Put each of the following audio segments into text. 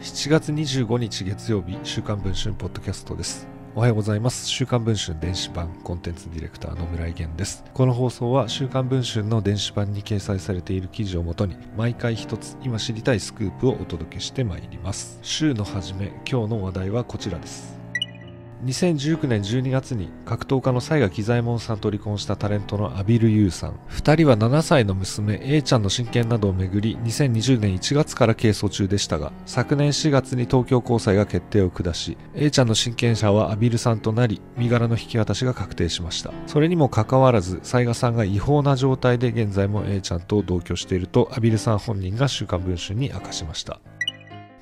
7月25日月曜日週刊文春ポッドキャストです。おはようございます。週刊文春電子版コンテンツディレクターの村井源です。この放送は週刊文春の電子版に掲載されている記事をもとに毎回一つ今知りたいスクープをお届けしてまいります。週の初め今日の話題はこちらです。2019年12月に格闘家の西賀喜左衛門さんと離婚したタレントのアビル・ユーさん。2人は7歳の娘 A ちゃんの親権などをめぐり2020年1月から係争中でしたが昨年4月に東京高裁が決定を下し A ちゃんの親権者はアビルさんとなり身柄の引き渡しが確定しました。それにもかかわらず西賀さんが違法な状態で現在も A ちゃんと同居しているとアビルさん本人が週刊文春に明かしました。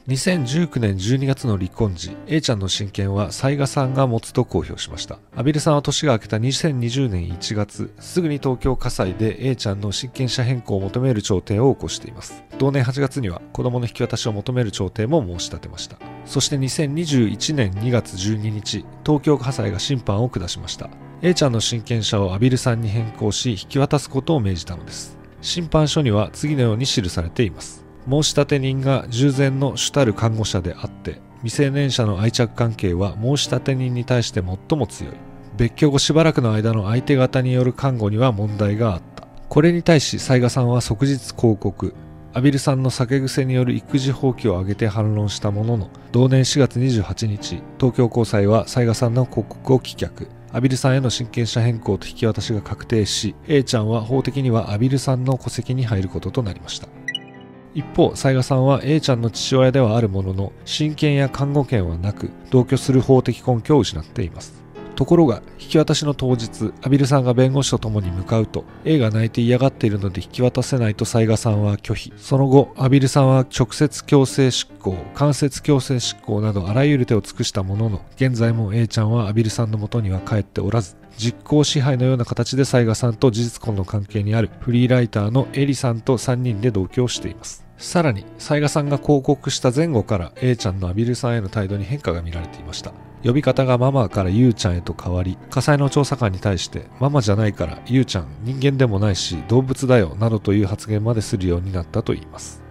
2019年12月の離婚時 A ちゃんの親権は雑賀さんが持つと公表しました。アビルさんは年が明けた2020年1月すぐに東京火災で A ちゃんの親権者変更を求める調停を起こしています。同年8月には子供の引き渡しを求める調停も申し立てました。そして2021年2月12日東京火災が審判を下しました。A ちゃんの親権者をアビルさんに変更し引き渡すことを命じたのです。審判書には次のように記されています。申立人が従前の主たる看護者であって未成年者の愛着関係は申立人に対して最も強い。別居後しばらくの間の相手方による看護には問題があった。これに対し雑賀さんは即日抗告。アビルさんの酒癖による育児放棄を挙げて反論したものの同年4月28日東京高裁は雑賀さんの告告を棄却。アビルさんへの親権者変更と引き渡しが確定し A ちゃんは法的にはアビルさんの戸籍に入ることとなりました。一方、雑賀さんは A ちゃんの父親ではあるものの、親権や看護権はなく、同居する法的根拠を失っています。ところが、引き渡しの当日、アビルさんが弁護士と共に向かうと、A が泣いて嫌がっているので引き渡せないと雑賀さんは拒否。その後、アビルさんは直接強制執行、間接強制執行などあらゆる手を尽くしたものの、現在も A ちゃんはアビルさんの元には帰っておらず、実行支配のような形で雑賀さんと事実婚の関係にあるフリーライターのエリさんと3人で同居をしています。さらに、雑賀さんが広告した前後から A ちゃんのアビルさんへの態度に変化が見られていました。呼び方がママからゆうちゃんへと変わり、火災の調査官に対して、ママじゃないからゆうちゃん人間でもないし動物だよなどという発言までするようになったといいます。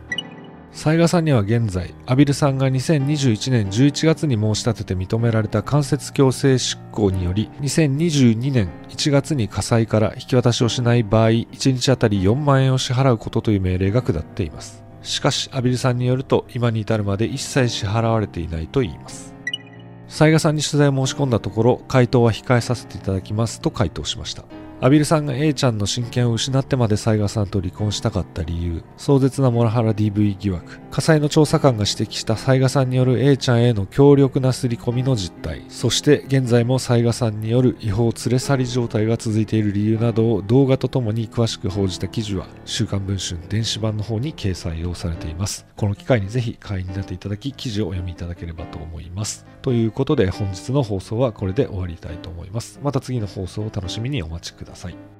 雑賀さんには現在、アビルさんが2021年11月に申し立てて認められた間接強制執行により、2022年1月に火災から引き渡しをしない場合、1日あたり4万円を支払うことという命令が下っています。しかし、アビルさんによると、今に至るまで一切支払われていないと言います。雑賀さんに取材を申し込んだところ、回答は控えさせていただきますと回答しました。アビルさんが A ちゃんの親権を失ってまで雑賀さんと離婚したかった理由、壮絶なモラハラ DV 疑惑、火災の調査官が指摘した雑賀さんによる A ちゃんへの強力な刷り込みの実態、そして現在も雑賀さんによる違法連れ去り状態が続いている理由などを動画とともに詳しく報じた記事は、週刊文春電子版の方に掲載をされています。この機会にぜひ会員になっていただき、記事をお読みいただければと思います。ということで本日の放送はこれで終わりたいと思います。また次の放送を楽しみにお待ちくださいださい。